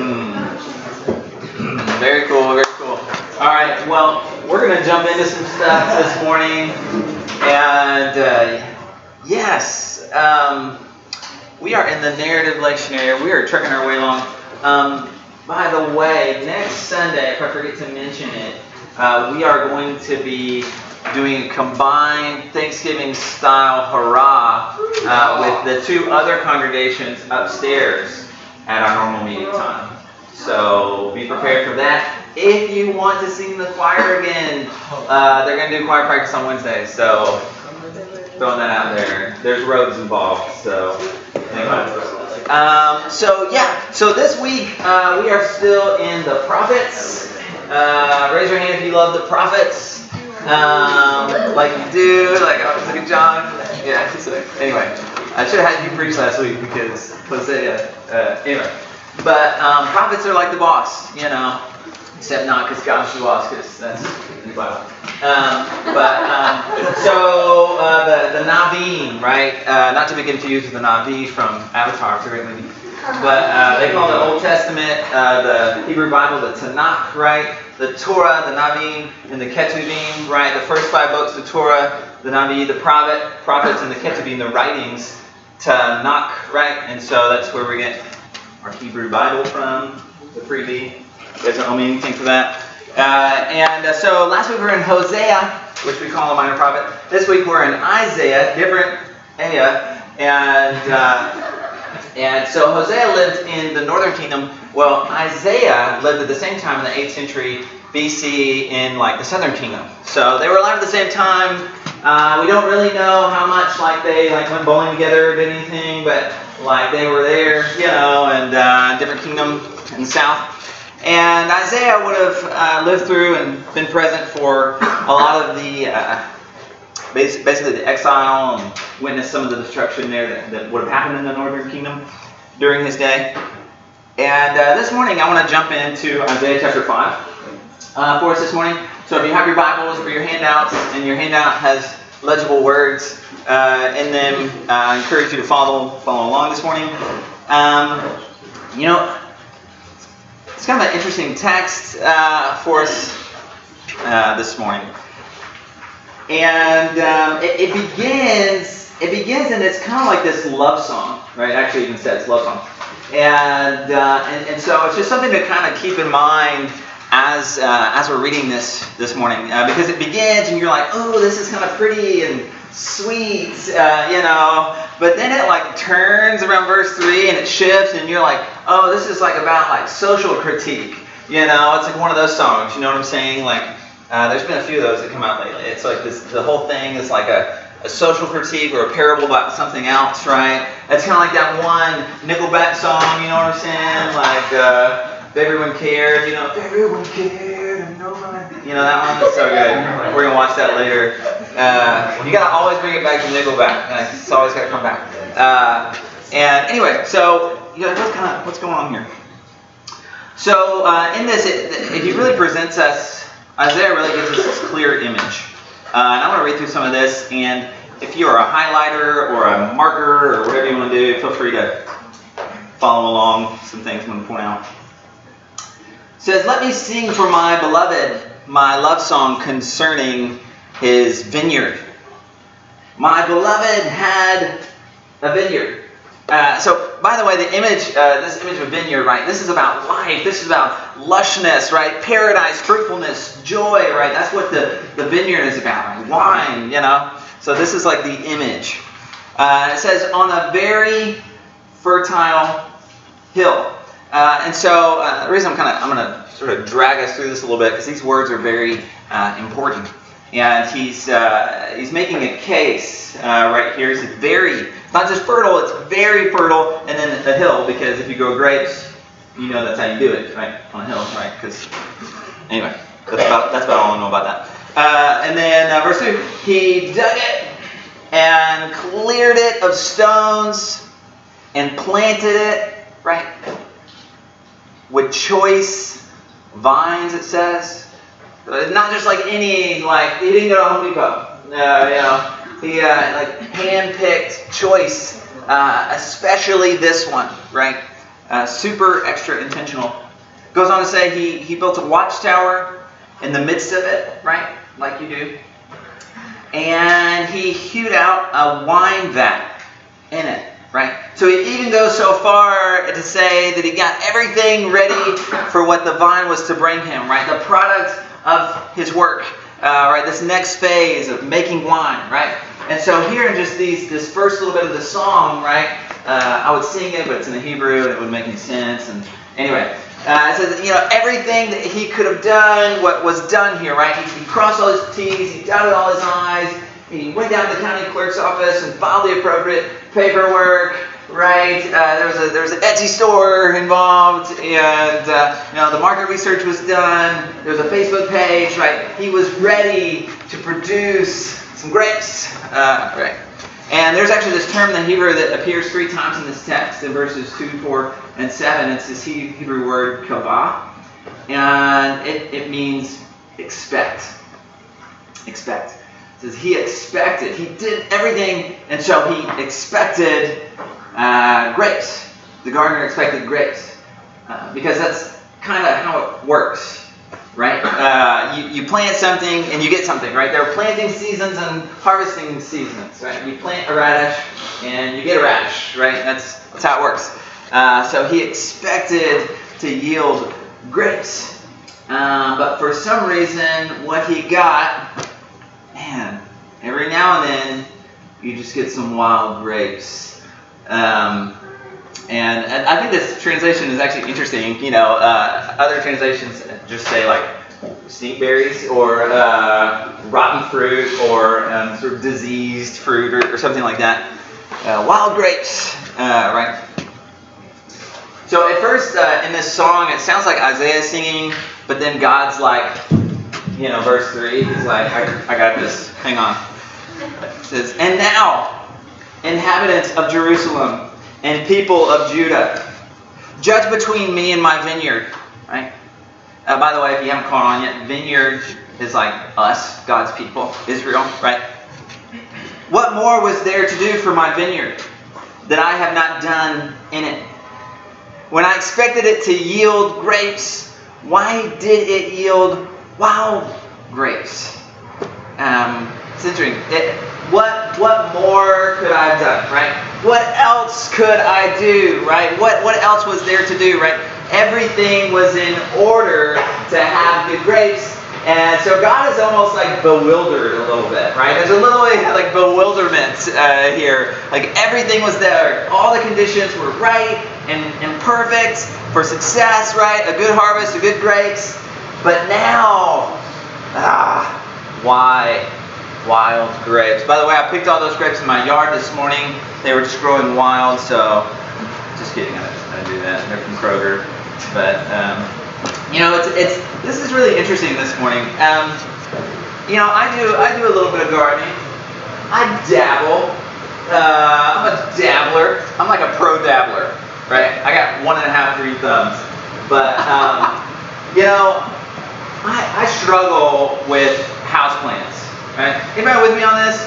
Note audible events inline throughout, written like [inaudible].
Mm. Very cool, very cool. All right, well, we're going to jump into some stuff this morning. And uh, yes, um, we are in the narrative lectionary. We are trucking our way along. Um, by the way, next Sunday, if I forget to mention it, uh, we are going to be doing a combined Thanksgiving style hurrah uh, with the two other congregations upstairs at our normal meeting time. So be prepared for that. If you want to sing the choir again, uh, they're going to do choir practice on Wednesday. So throwing that out there. There's robes involved. So anyway. Um, so yeah. So this week uh, we are still in the prophets. Uh, raise your hand if you love the prophets. Um, like you do, like oh, look at John. Yeah. So anyway, I should have had you preach last week because Hosea. Uh, anyway, but um, prophets are like the boss, you know, except not because God's the boss, because that's the Bible. Um, but um, so uh, the the Nevi'im, right? Uh, not to be confused with the Navi from Avatar, it's. But uh, they call the Old Testament, uh, the Hebrew Bible, the Tanakh, right? The Torah, the Nevi'im, and the Ketuvim, right? The first five books, the Torah, the Navi, the prophet, prophets, and the Ketuvim, the writings, Tanakh, right? And so that's where we get our Hebrew Bible from, the freebie. You guys don't owe me anything for that. Uh, and uh, so last week we were in Hosea, which we call a minor prophet. This week we're in Isaiah, different Aya, and uh, and so Hosea lived in the northern kingdom. Well, Isaiah lived at the same time in the 8th century BC in like the southern kingdom. So they were alive at the same time. Uh, we don't really know how much like they like went bowling together or anything, but like they were there, you know, and uh, different kingdom in the south. And Isaiah would have uh, lived through and been present for a lot of the uh, basically the exile and witnessed some of the destruction there that, that would have happened in the northern kingdom during his day. And uh, this morning I want to jump into Isaiah chapter 5 uh, for us this morning. So if you have your Bibles or your handouts, and your handout has legible words uh, in them, uh, I encourage you to follow follow along this morning. Um, you know, it's kind of an interesting text uh, for us uh, this morning and um, it, it, begins it begins and it's kind of like this love song right actually even says love song and, uh, and and so it's just something to kind of keep in mind as uh, as we're reading this this morning uh, because it begins and you're like oh this is kind of pretty and sweet uh, you know but then it like turns around verse 3 and it shifts and you're like oh this is like about like social critique you know it's like one of those songs you know what i'm saying like uh, there's been a few of those that come out lately. It's like this, the whole thing is like a, a social critique or a parable about something else, right? It's kind of like that one Nickelback song, you know what I'm saying? Like, uh, if everyone cared, you know, if everyone cared and you know, that one is so good. We're going to watch that later. Uh, you got to always bring it back to Nickelback. It's always got to come back. Uh, and anyway, so, you know, what's, kind of, what's going on here? So, uh, in this, it, it, it really presents us Isaiah really gives us this clear image. Uh, and I want to read through some of this, and if you are a highlighter or a marker or whatever you want to do, feel free to follow along some things I'm going to point out. Says, Let me sing for my beloved my love song concerning his vineyard. My beloved had a vineyard. Uh, so, by the way, the image, uh, this image of a vineyard, right? This is about life. This is about lushness, right? Paradise, fruitfulness, joy, right? That's what the, the vineyard is about? Wine, you know? So, this is like the image. Uh, it says, on a very fertile hill. Uh, and so, uh, the reason I'm kind of, I'm going to sort of drag us through this a little bit because these words are very important. And he's, he's making a case right here. He's very not just fertile, it's very fertile, and then a hill, because if you grow grapes, you know that's how you do it, right? On a hill, right? Because, anyway, that's about, that's about all I know about that. Uh, and then uh, verse 2 He dug it and cleared it of stones and planted it, right? With choice vines, it says. Not just like any, like, he didn't go to Home Depot. Uh, you know, he uh, like hand-picked choice, uh, especially this one, right? Uh, super extra intentional. Goes on to say he, he built a watchtower in the midst of it, right? Like you do. And he hewed out a wine vat in it, right? So he even goes so far to say that he got everything ready for what the vine was to bring him, right? The product of his work, uh, right? This next phase of making wine, right? And so here in just these, this first little bit of the song, right? Uh, I would sing it, but it's in the Hebrew and it wouldn't make any sense. And anyway, uh, it says, you know, everything that he could have done, what was done here, right? He, he crossed all his T's, he dotted all his I's, he went down to the county clerk's office and filed the appropriate paperwork, right? Uh, there was a there was an Etsy store involved, and uh, you know the market research was done. There was a Facebook page, right? He was ready to produce some grapes, uh, right? And there's actually this term in the Hebrew that appears three times in this text in verses 2, 4, and 7. It's this Hebrew word kavah, and it, it means expect. Expect. Says he expected. He did everything, and so he expected uh, grapes. The gardener expected grapes. Uh, because that's kind of how it works right? Uh, you, you plant something and you get something, right? There are planting seasons and harvesting seasons, right? You plant a radish and you get a radish, right? That's, that's how it works. Uh, so he expected to yield grapes. Uh, but for some reason, what he got, now and then, you just get some wild grapes. Um, and I think this translation is actually interesting. You know, uh, other translations just say like stink berries or uh, rotten fruit or um, sort of diseased fruit or, or something like that. Uh, wild grapes, uh, right? So at first uh, in this song, it sounds like Isaiah singing, but then God's like, you know, verse 3, he's like, I, I got this. Hang on. Says, And now, inhabitants of Jerusalem, and people of Judah. Judge between me and my vineyard. Right? Uh, by the way, if you haven't caught on yet, vineyard is like us, God's people, Israel, right? What more was there to do for my vineyard that I have not done in it? When I expected it to yield grapes, why did it yield wild grapes? Um, interesting. It, what what more could I have done, right? What else could I do, right? What what else was there to do, right? Everything was in order to have good grapes. And so God is almost like bewildered a little bit, right? There's a little like bewilderment uh, here. Like everything was there. All the conditions were right and, and perfect for success, right? A good harvest, a good grapes. But now, ah, why? Wild grapes. By the way, I picked all those grapes in my yard this morning. They were just growing wild, so just kidding. I, I do that. They're from Kroger, but um, you know, it's it's this is really interesting this morning. Um, you know, I do I do a little bit of gardening. I dabble. Uh, I'm a dabbler. I'm like a pro dabbler, right? I got one and a half green thumbs, but um, [laughs] you know, I, I struggle with houseplants. Right? Anybody with me on this?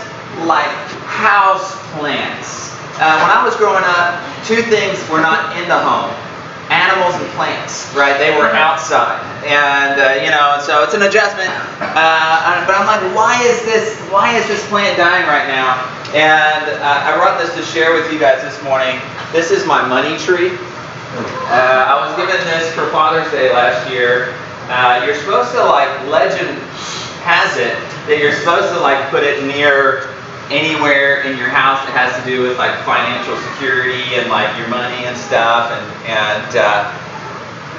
Like house plants. Uh, when I was growing up, two things were not in the home: animals and plants. Right? They were outside, and uh, you know, so it's an adjustment. Uh, but I'm like, why is this? Why is this plant dying right now? And uh, I brought this to share with you guys this morning. This is my money tree. Uh, I was given this for Father's Day last year. Uh, you're supposed to like legend has it that you're supposed to like put it near anywhere in your house that has to do with like financial security and like your money and stuff and and uh,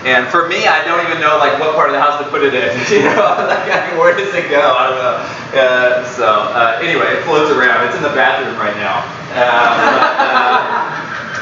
and for me, I don't even know like what part of the house to put it in. [laughs] You know, like where does it go? I don't know. Uh, so uh, anyway, it floats around. It's in the bathroom right now. Uh,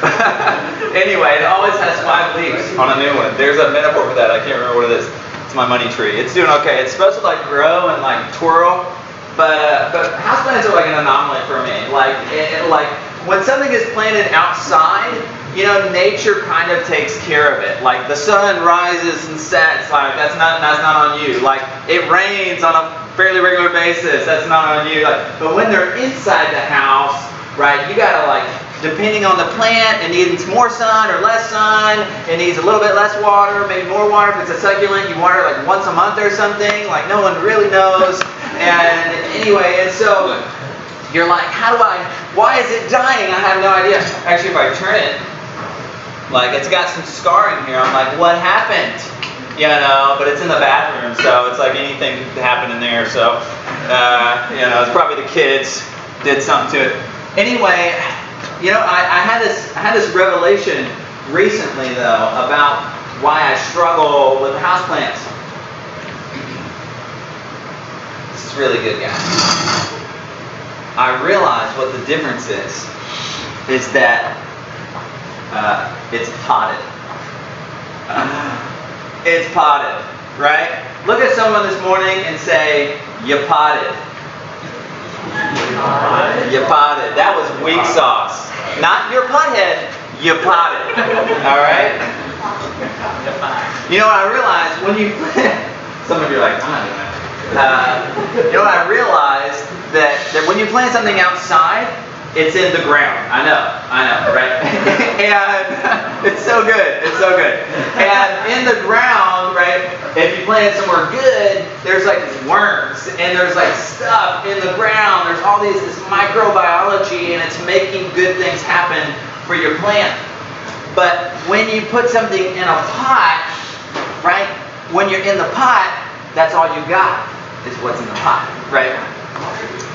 [laughs] anyway, it always has five leaves on a new one. There's a metaphor for that. I can't remember what it is. It's my money tree. It's doing okay. It's supposed to like grow and like twirl, but uh, but houseplants are like an anomaly for me. Like it, it, like when something is planted outside, you know, nature kind of takes care of it. Like the sun rises and sets. Like that's not that's not on you. Like it rains on a fairly regular basis. That's not on you. Like but when they're inside the house, right? You gotta like depending on the plant, it needs more sun or less sun. It needs a little bit less water, maybe more water. If it's a succulent, you water like once a month or something. Like no one really knows. [laughs] And anyway, and so you're like, how do I? Why is it dying? I have no idea. Actually, if I turn it, like it's got some scarring here. I'm like, what happened? You know, but it's in the bathroom, so it's like anything could happen in there. So, uh, you know, it's probably the kids did something to it. Anyway, you know, I, I had this I had this revelation recently though about why I struggle with houseplants. This is really good, guys. I realized what the difference is. Is that uh, it's potted. [sighs] it's potted, right? Look at someone this morning and say, "You potted." You potted. That was weak sauce. Not your pothead, you potted. All right? You know what I realized when you, [laughs] some of you are like. Uh, you know what I realized that, that when you plant something outside, it's in the ground. I know, I know, right? [laughs] and [laughs] it's so good. It's so good. And in the ground, right, if you plant it somewhere good, there's like worms and there's like stuff in the ground. There's all these this microbiology and it's making good things happen for your plant. But when you put something in a pot, right? When you're in the pot, that's all you got is what's in the pot, right?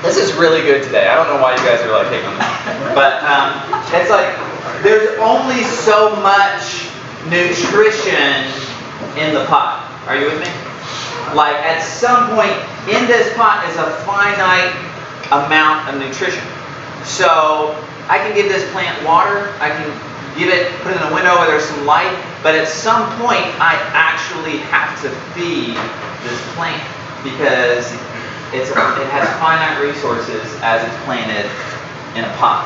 This is really good today. I don't know why you guys are like taking this, but um, it's like there's only so much nutrition in the pot. Are you with me? Like at some point in this pot is a finite amount of nutrition. So I can give this plant water. I can give it, put it in a window where there's some light. But at some point, I actually have to feed this plant because it's, it has finite resources as it's planted in a pot.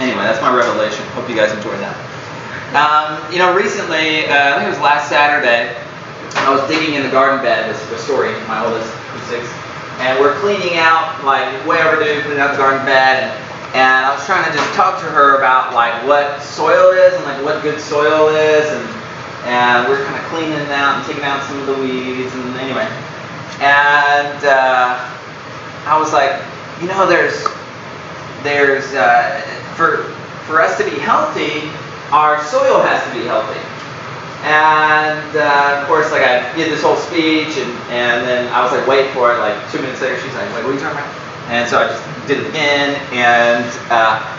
Anyway, that's my revelation. Hope you guys enjoyed that. Um, you know, recently, uh, I think it was last Saturday, I was digging in the garden bed with, with Story, my oldest, who's six, and we're cleaning out, like, way overdue, cleaning out the garden bed, and, and I was trying to just talk to her about, like, what soil is and, like, what good soil is, and, and we're kind of cleaning it out and taking out some of the weeds, and anyway. And uh, I was like, you know, there's, there's, uh, for, for us to be healthy, our soil has to be healthy. And uh, of course, like I did this whole speech, and, and then I was like, wait for it. Like two minutes later, she's like, what are you talking about? And so I just did it again. And uh,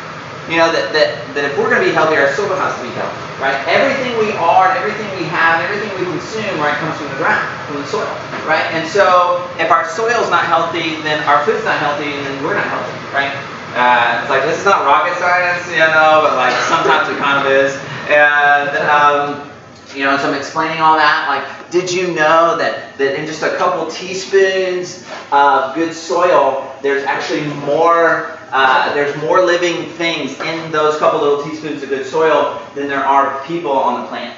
you know that, that that if we're going to be healthy, our soil has to be healthy, right? Everything we are, everything we have, everything we consume, right, comes from the ground, from the soil, right? And so if our soil's not healthy, then our food's not healthy, and then we're not healthy, right? Uh, it's like this is not rocket science, you know, but like sometimes it kind of is. And um, you know, so I'm explaining all that. Like, did you know that that in just a couple teaspoons of good soil, there's actually more. Uh, there's more living things in those couple little teaspoons of good soil than there are people on the planet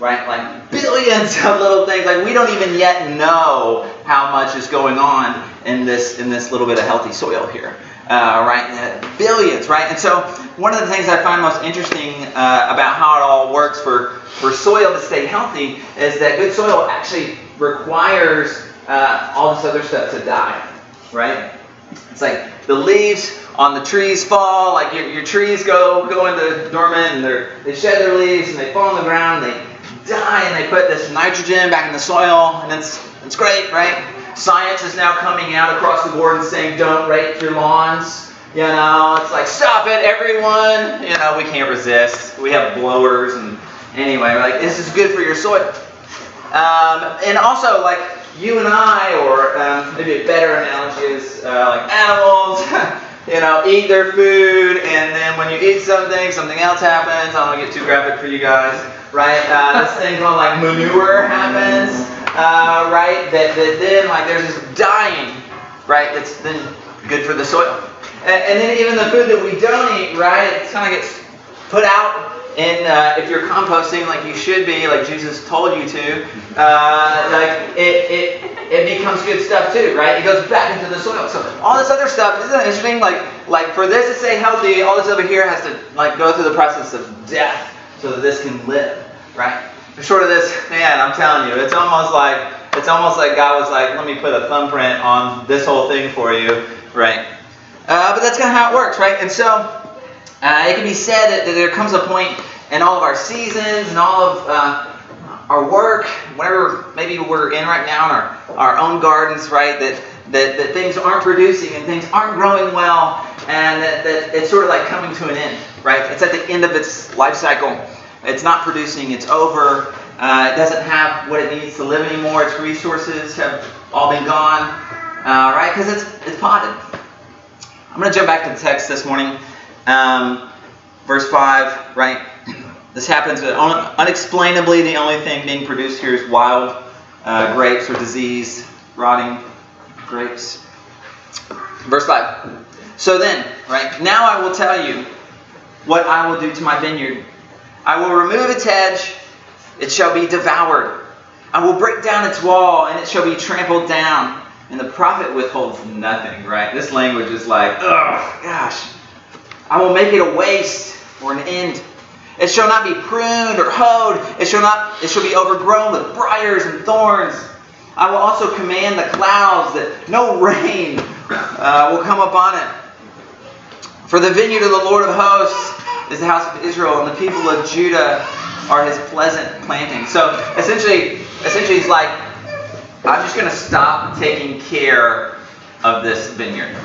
right? Like billions of little things. Like we don't even yet know how much is going on in this in this little bit of healthy soil here uh, right? Uh, billions, right? And so one of the things I find most interesting uh, about how it all works for, for soil to stay healthy is that good soil actually requires uh, all this other stuff to die, right? It's like the leaves on the trees fall, like your, your trees go go into dormant and they they shed their leaves and they fall on the ground, and they die and they put this nitrogen back in the soil, and it's it's great, right? Science is now coming out across the board and saying, don't rake your lawns. You know, it's like, stop it, everyone. You know, we can't resist. We have blowers. And anyway, like, this is good for your soil. Um, and also, like, you and I, or um, maybe a better analogy is uh, like animals, [laughs] you know, eat their food, and then when you eat something, something else happens. I don't want to get too graphic for you guys, right? Uh, this thing called like manure happens uh, right? That, that then like there's this dying, right? That's then good for the soil. And, and then even the food that we don't eat, right? It kind of gets put out and uh, if you're composting like you should be, like Jesus told you to, uh, like it, it it becomes good stuff too, right? It goes back into the soil. So all this other stuff, isn't interesting? Like, like for this to stay healthy, all this over here has to like go through the process of death so that this can live, right? Short of this, man, I'm telling you, it's almost like it's almost like God was like, let me put a thumbprint on this whole thing for you, right? Uh, but that's kind of how it works, right? And so uh, it can be said that, that, there comes a point in all of our seasons and all of uh, our work, whatever maybe we're in right now in our, our own gardens, right, that, that, that things aren't producing and things aren't growing well, and that, that it's sort of like coming to an end, right? It's at the end of its life cycle. It's not producing, it's over. Uh, it doesn't have what it needs to live anymore. Its resources have all been gone, uh, right? Because it's, it's potted. I'm going to jump back to the text this morning. Um, verse 5, right? [clears throat] This happens but unexplainably. The only thing being produced here is wild uh, grapes or disease, rotting grapes. Verse 5. So then, right, now I will tell you what I will do to my vineyard. I will remove its hedge, it shall be devoured. I will break down its wall, and it shall be trampled down. And the prophet withholds nothing, right? This language is like, oh, gosh. I will make it a waste or an end. It shall not be pruned or hoed. It shall not. It shall be overgrown with briars and thorns. I will also command the clouds that no rain uh, will come upon it. For the vineyard of the Lord of hosts is the house of Israel, and the people of Judah are his pleasant planting. So essentially, essentially, he's like, I'm just going to stop taking care of this vineyard.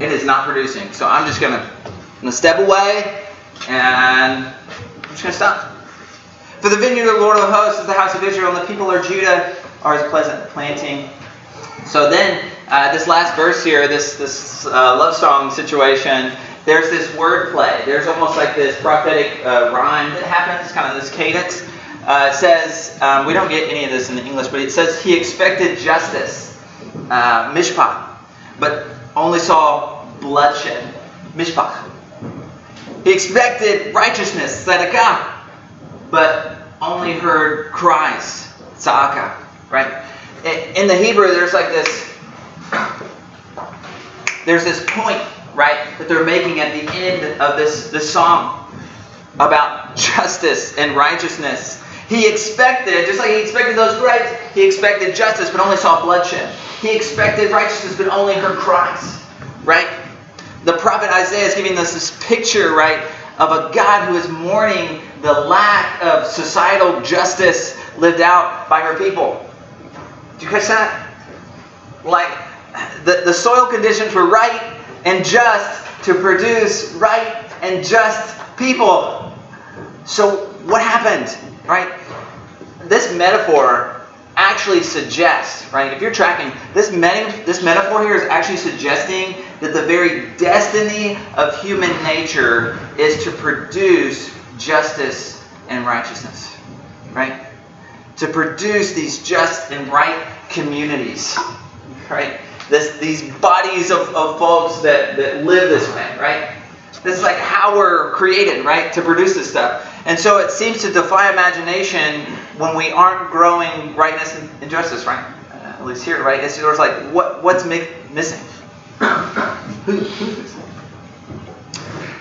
It is not producing, so I'm just going to step away and I'm just going to stop. For the vineyard of the Lord of hosts is the house of Israel, and the people of Judah are his pleasant planting. So then, uh, this last verse here, this this uh, love song situation, there's this wordplay. There's almost like this prophetic uh, rhyme that happens, kind of this cadence. Uh, it says, um, we don't get any of this in the English, but it says he expected justice, uh, mishpat, but only saw bloodshed, mishpat. He expected righteousness, tzedakah, but only heard cries, tzaka, right? In the Hebrew, there's like this, there's this point, right, that they're making at the end of this, this song about justice and righteousness. He expected, just like he expected those grapes, he expected justice, but only saw bloodshed. He expected righteousness, but only heard cries, right? the prophet Isaiah is giving us this picture, right, of a God who is mourning the lack of societal justice lived out by her people. Do you catch that? Like, the, the soil conditions were right and just to produce right and just people. So, what happened, right? This metaphor actually suggests, right? If you're tracking, this, meta- this metaphor here is actually suggesting that the very destiny of human nature is to produce justice and righteousness, right? To produce these just and right communities, right? This, these bodies of, of folks that, that live this way, right? This is like how we're created, right? To produce this stuff. And so it seems to defy imagination when we aren't growing rightness and justice, right? Uh, at least here, right? It's sort of like, what, what's mi- [coughs] missing?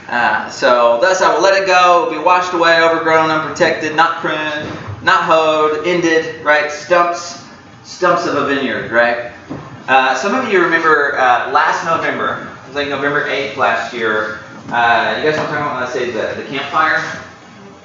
Uh, so, thus I will let it go, be washed away, overgrown, unprotected, not pruned, not hoed, ended, right? Stumps, stumps of a vineyard, right? Uh, some of you remember uh, last November, it was like November 8th last year. Uh, you guys know what I'm talking about when I say the, the campfire?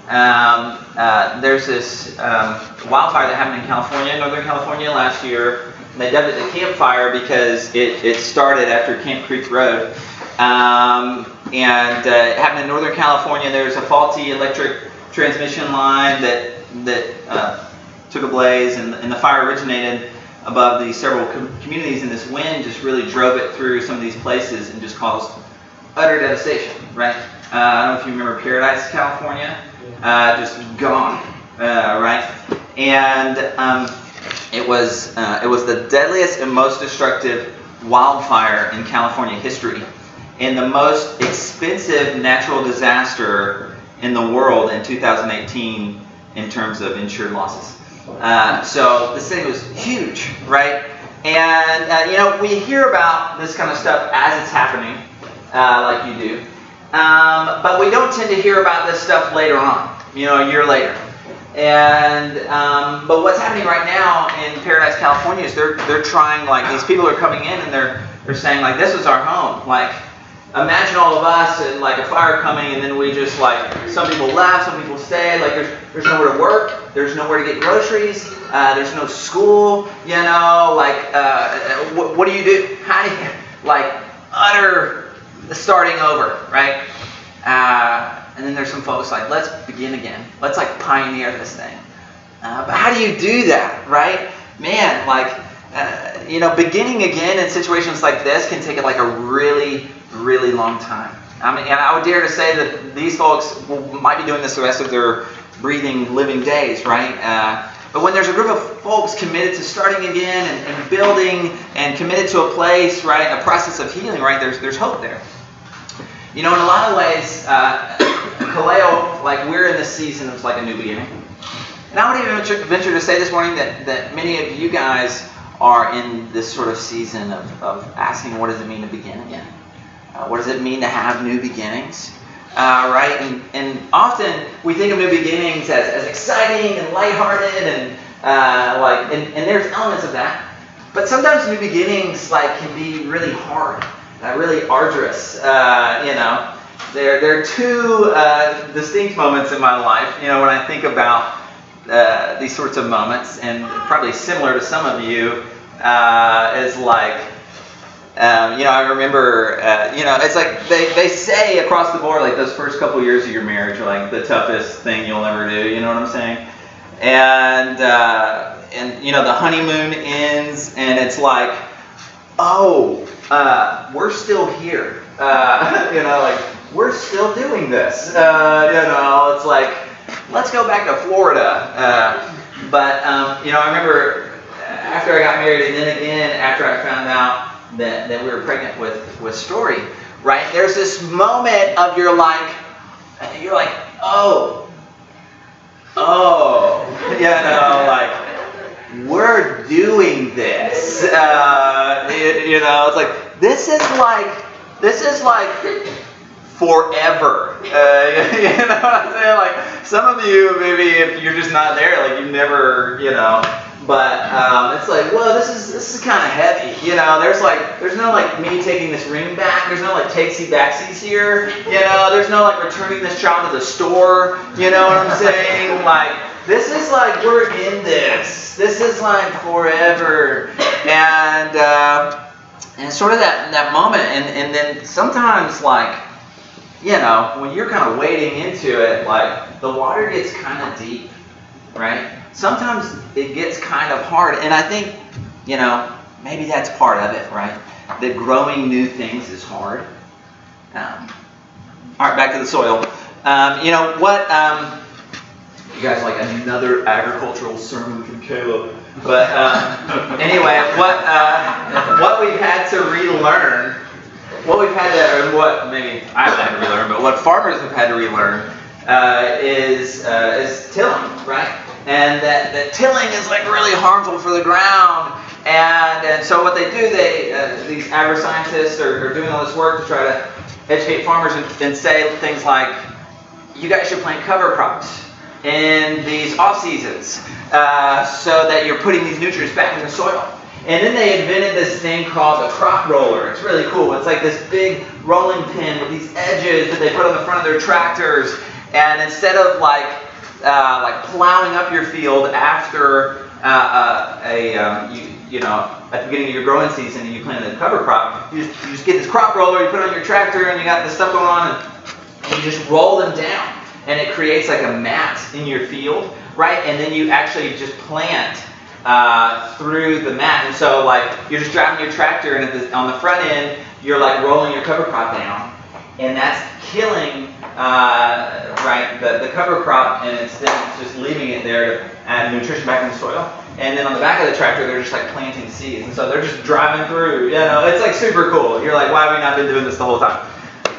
Um, uh, there's this um, wildfire that happened in California, Northern California last year. They dubbed it the campfire because it, it started after Camp Creek Road. Um, and uh, it happened in Northern California. There was a faulty electric transmission line that, that took a blaze, and, and, the fire originated above these several com- communities, and this wind just really drove it through some of these places and just caused utter devastation, right? Uh, I don't know if you remember Paradise, California uh, just gone, uh, right? And um, it was uh, it was the deadliest and most destructive wildfire in California history, and the most expensive natural disaster in the world in 2018 in terms of insured losses. Uh, so this thing was huge, right? And uh, you know, we hear about this kind of stuff as it's happening, uh, like you do, um, but we don't tend to hear about this stuff later on. You know, a year later. And um, but what's happening right now in Paradise, California is they're they're trying like these people are coming in and they're they're saying like this is our home. Like imagine all of us and like a fire coming and then we just like some people left, some people stayed. Like there's there's nowhere to work, there's nowhere to get groceries, uh, there's no school. You know, like uh, what, what do you do? [laughs] How do you like utter starting over, right? Uh, and then there's some folks like, let's begin again. Let's like pioneer this thing. Uh, but how do you do that, right? Man, like, uh, you know, beginning again in situations like this can take like a really, really long time. I mean, and I would dare to say that these folks might be doing this the rest of their breathing, living days, right? Uh, but when there's a group of folks committed to starting again and, and, building and committed to a place, right, a process of healing, right, there's, there's hope there. You know, in a lot of ways, uh, [coughs] Kaleo, like we're in this season of like a new beginning. And I would even venture, venture to say this morning that, that many of you guys are in this sort of season of, of asking what does it mean to begin again? Uh, what does it mean to have new beginnings? Uh, right? And, and often we think of new beginnings as, as exciting and lighthearted and uh, like, and, and there's elements of that. But sometimes new beginnings like can be really hard, uh, really arduous. Uh, you know, there, there are two uh, distinct moments in my life, you know, when I think about these sorts of moments, and probably similar to some of you, is like, um, you know, I remember, uh, you know, it's like they, they say across the board, like those first couple years of your marriage are like the toughest thing you'll ever do, you know what I'm saying? And, uh, and you know, the honeymoon ends, and it's like, oh, uh, we're still here. [laughs] you know, like, we're still doing this. Uh, you know, it's like, let's go back to Florida. Uh, but, um, you know, I remember after I got married, and then again after I found out that, that we were pregnant with, with Story, right? There's this moment of you're like, you're like, oh, oh, [laughs] you know, like, we're doing this. Uh, you, you know, it's like, this is like, this is like forever. Uh, [laughs] you know what I'm saying? Like some of you, maybe if you're just not there, like you never, you know. But um, it's like, well, this is this is kind of heavy, you know. There's like, there's no like me taking this ring back. There's no like takesy backsies here, you know. There's no like returning this child to the store, you know what I'm saying? Like this is like we're in this. This is like forever, and uh, and sort of that that moment, and and then sometimes like you know, when you're kind of wading into it, like the water gets kind of deep, right? Sometimes it gets kind of hard. And I think, you know, maybe that's part of it, right? That growing new things is hard. Um, all right, back to the soil. Um, you know, what, um, you guys like another agricultural sermon from Caleb. But um, anyway, what, uh, what we've had to relearn what we've had to, or what maybe I haven't had to relearn, but what farmers have had to relearn uh, is uh, is tilling, right? And that, that tilling is like really harmful for the ground. And, and so what they do, they uh, these agri-scientists are, are, doing all this work to try to educate farmers and, and say things like, you guys should plant cover crops in these off seasons uh, so that you're putting these nutrients back in the soil. And then they invented this thing called a crop roller. It's really cool. It's like this big rolling pin with these edges that they put on the front of their tractors. And instead of like uh, like plowing up your field after uh, uh, a um, you, you know at the beginning of your growing season and you plant a cover crop, you just, you just get this crop roller, you put on your tractor, and you got this stuff going on, and you just roll them down, and it creates like a mat in your field, right? And then you actually just plant uh, through the mat. And so, like, you're just driving your tractor, and the, on the front end, you're like rolling your cover crop down, and that's killing, uh, right, the, the cover crop, and it's then just leaving it there to add nutrition back in the soil. And then on the back of the tractor, they're just like planting seeds, and so they're just driving through. You know, it's like super cool. You're like, why have we not been doing this the whole time?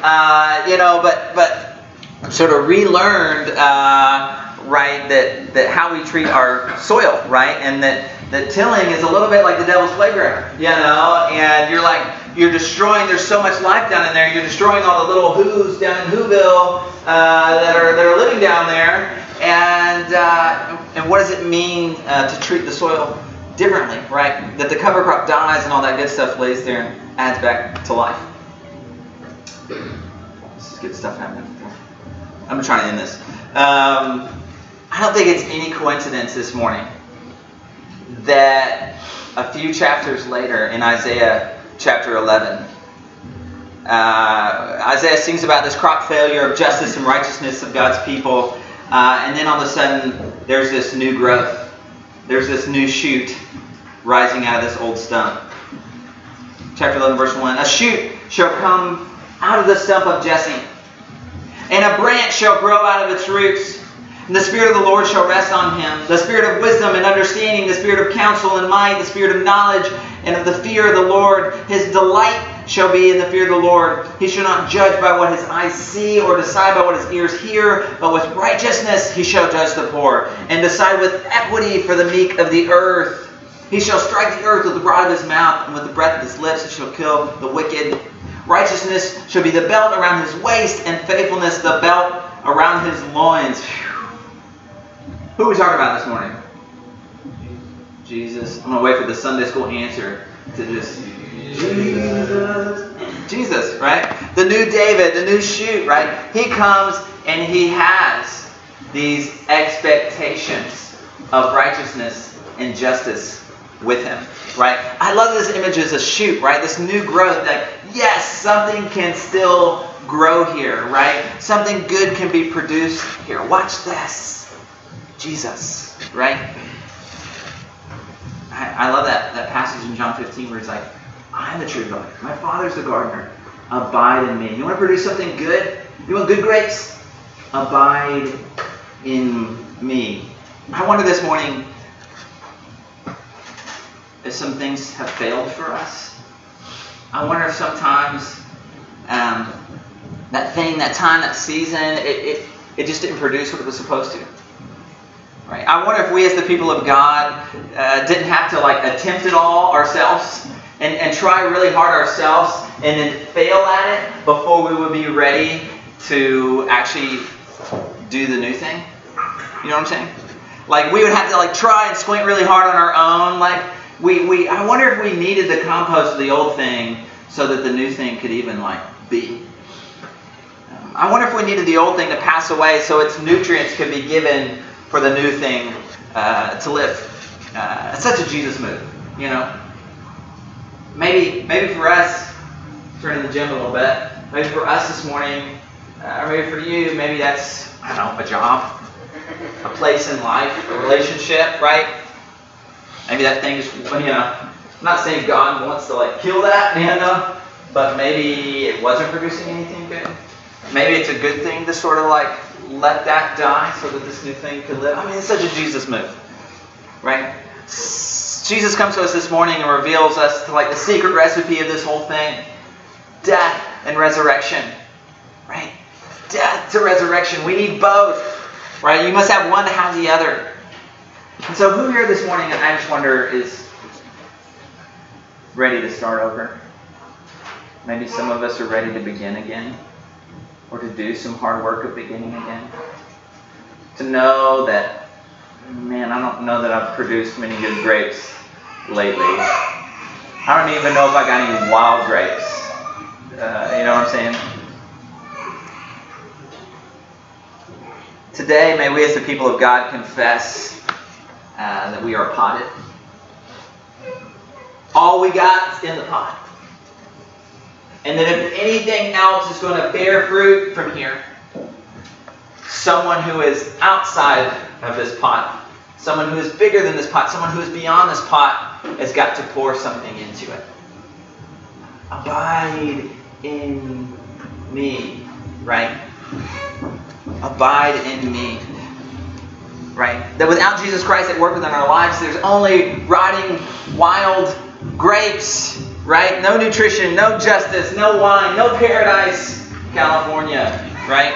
Uh, you know, but but sort of relearned uh, right, that, that how we treat our soil, right? And that, that tilling is a little bit like the devil's playground, you know? And you're like, you're destroying, there's so much life down in there, you're destroying all the little Whos down in Whoville uh, that, are, that are living down there. And, uh, and what does it mean uh, to treat the soil differently, right? That the cover crop dies and all that good stuff lays there and adds back to life. This is good stuff happening. I'm trying to end this. Um, I don't think it's any coincidence this morning that a few chapters later in Isaiah chapter 11, uh, Isaiah sings about this crop failure of justice and righteousness of God's people. Uh, and then all of a sudden, there's this new growth. There's this new shoot rising out of this old stump. Chapter 11, verse 1 A shoot shall come out of the stump of Jesse, and a branch shall grow out of its roots. And the Spirit of the Lord shall rest on him the Spirit of wisdom and understanding, the Spirit of counsel and might, the Spirit of knowledge and of the fear of the Lord. His delight shall be in the fear of the Lord. He shall not judge by what his eyes see or decide by what his ears hear, but with righteousness he shall judge the poor and decide with equity for the meek of the earth. He shall strike the earth with the rod of his mouth, and with the breath of his lips he shall kill the wicked. Righteousness shall be the belt around his waist, and faithfulness the belt around his loins. Who are we talking about this morning? Jesus. I'm going to wait for the Sunday school answer to just Jesus. Jesus, right? The new David, the new shoot, right? He comes and he has these expectations of righteousness and justice with him, right? I love this image as a shoot, right? This new growth that, yes, something can still grow here, right? Something good can be produced here. Watch this. Jesus, right? I, I love that, that passage in John 15 where it's like, I'm the true vine. My Father's the gardener. Abide in me. You want to produce something good? You want good grapes? Abide in me. I wonder this morning if some things have failed for us. I wonder if sometimes um, that thing, that time, that season, it, it, it just didn't produce what it was supposed to. Right? I wonder if we as the people of God uh, didn't have to like attempt it all ourselves and, and try really hard ourselves and then fail at it before we would be ready to actually do the new thing. You know what I'm saying? Like we would have to like try and squint really hard on our own. Like we, we I wonder if we needed the compost of the old thing so that the new thing could even like be. Um, I wonder if we needed the old thing to pass away so its nutrients could be given for the new thing uh, to live. Uh, it's such a Jesus move, you know. Maybe maybe for us, turning the gym a little bit. Maybe for us this morning, uh, or maybe for you, maybe that's I don't know a job, a place in life, a relationship, right? Maybe that thing is, you know, I'm not saying God wants to like kill that, [laughs] you know, but maybe it wasn't producing anything good. Maybe it's a good thing to sort of like let that die so that this new thing could live. I mean, it's such a Jesus move, right? Jesus comes to us this morning and reveals us to like the secret recipe of this whole thing death and resurrection, right? Death to resurrection. We need both, right? You must have one to have the other. And so, who here this morning, I just wonder, is ready to start over? Maybe some of us are ready to begin again or to do some hard work of beginning again. To know that, man, I don't know that I've produced many good grapes lately. I don't even know if I got any wild grapes. Uh, you know what I'm saying? Today, may we as the people of God confess uh, that we are potted. All we got is in the pot. And that if anything else is going to bear fruit from here, someone who is outside of this pot, someone who is bigger than this pot, someone who is beyond this pot, has got to pour something into it. Abide in me, right? Abide in me. Right? That without Jesus Christ at work within our lives, there's only rotting, wild grapes right? No nutrition, no justice, no wine, no paradise, California, right?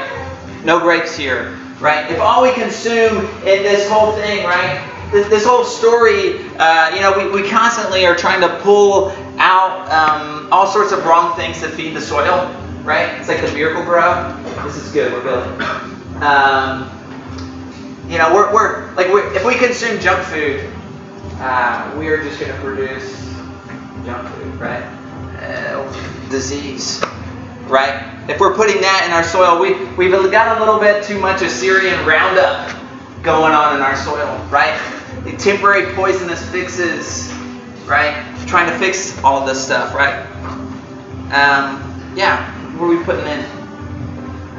No grapes here, right? If all we consume in this whole thing, right? This, this whole story, uh, you know, we, we constantly are trying to pull out um, all sorts of wrong things to feed the soil, right? It's like the Miracle-Gro. This is good. We're building. Um, you know, we're, we're like we're, if we consume junk food, uh, we are just going to produce junk food, right? Uh, disease, right? If we're putting that in our soil, we, we've got a little bit too much Assyrian Roundup going on in our soil, right? The temporary poisonous fixes, right? Trying to fix all this stuff, right? Um, yeah, what are we putting in?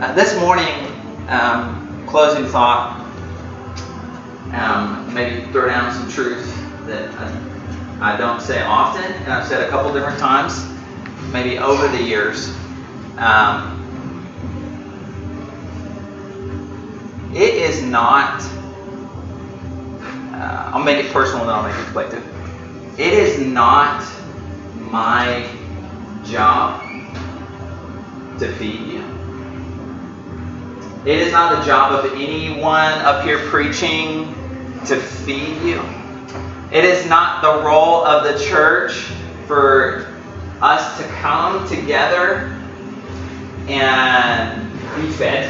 Uh, this morning, um, closing thought, um, maybe throw down some truth that I, I, don't say often, and I've said a couple different times, maybe over the years. Um, it is not, uh, I'll make it personal and then I'll make it collective. It is not my job to feed you. It is not the job of anyone up here preaching to feed you. It is not the role of the church for us to come together and be fed.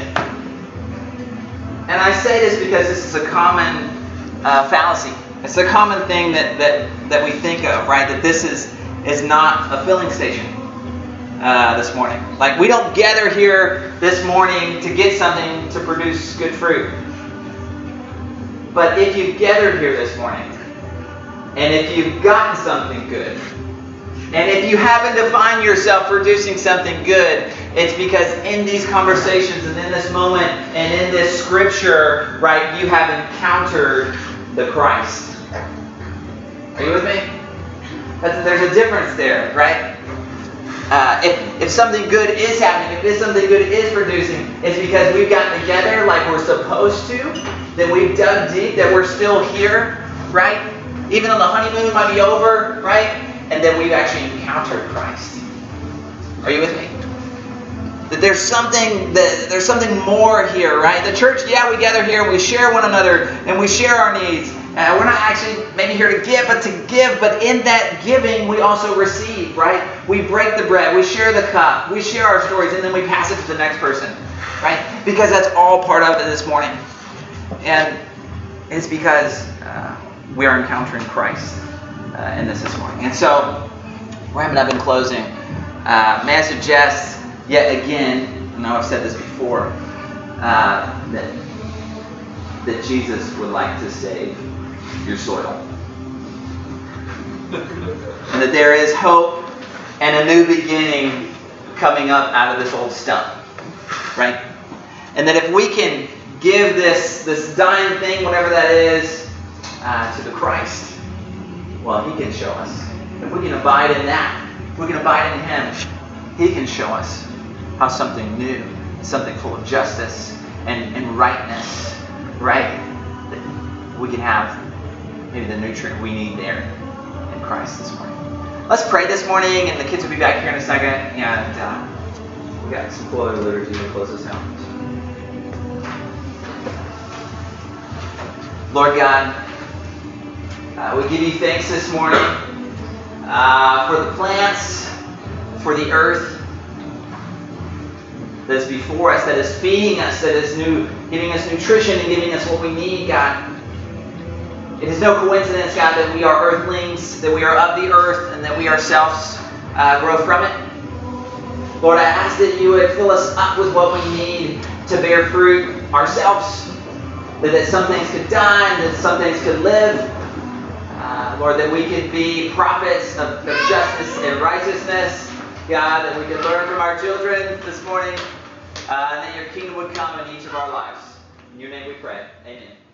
And I say this because this is a common uh, fallacy. It's a common thing that, that, that we think of, right? That this is, is not a filling station uh, this morning. Like, we don't gather here this morning to get something to produce good fruit. But if you've gathered here this morning, and if you've gotten something good, and if you happen to find yourself producing something good, it's because in these conversations and in this moment and in this scripture, right, you have encountered the Christ. Are you with me? That's, there's a difference there, right? Uh, if, if something good is happening, if this something good is producing, it's because we've gotten together like we're supposed to, that we've dug deep, that we're still here, right? Even though the honeymoon might be over, right? And then we've actually encountered Christ. Are you with me? That there's something that there's something more here, right? The church, yeah, we gather here we share one another and we share our needs. Uh, we're not actually maybe here to give, but to give. But in that giving, we also receive, right? We break the bread, we share the cup, we share our stories, and then we pass it to the next person, right? Because that's all part of it this morning. And it's because uh, we are encountering Christ uh, in this this morning. And so, wrapping up in closing, uh, may I suggest yet again, I know I've said this before, uh, that, that Jesus would like to save your soil. and that there is hope and a new beginning coming up out of this old stump. Right? And that if we can give this, this dying thing, whatever that is, uh, to the Christ, well, He can show us. If we can abide in that, if we can abide in Him, He can show us how something new, something full of justice and, and rightness, right? That we can have maybe the nutrient we need there in Christ this morning. Let's pray this morning, and the kids will be back here in a second, and uh, we got some cool other liturgy to close us out. Lord God, uh, we give you thanks this morning uh, for the plants, for the earth that is before us, that is feeding us, that is new, giving us nutrition and giving us what we need, God. It is no coincidence, God, that we are earthlings, that we are of the earth, and that we ourselves uh, grow from it. Lord, I ask that you would fill us up with what we need to bear fruit ourselves, that, that some things could die, that some things could live. Lord, that we can be prophets of, of justice and righteousness. God, that we can learn from our children this morning, uh, and that your kingdom would come in each of our lives. In your name we pray. Amen.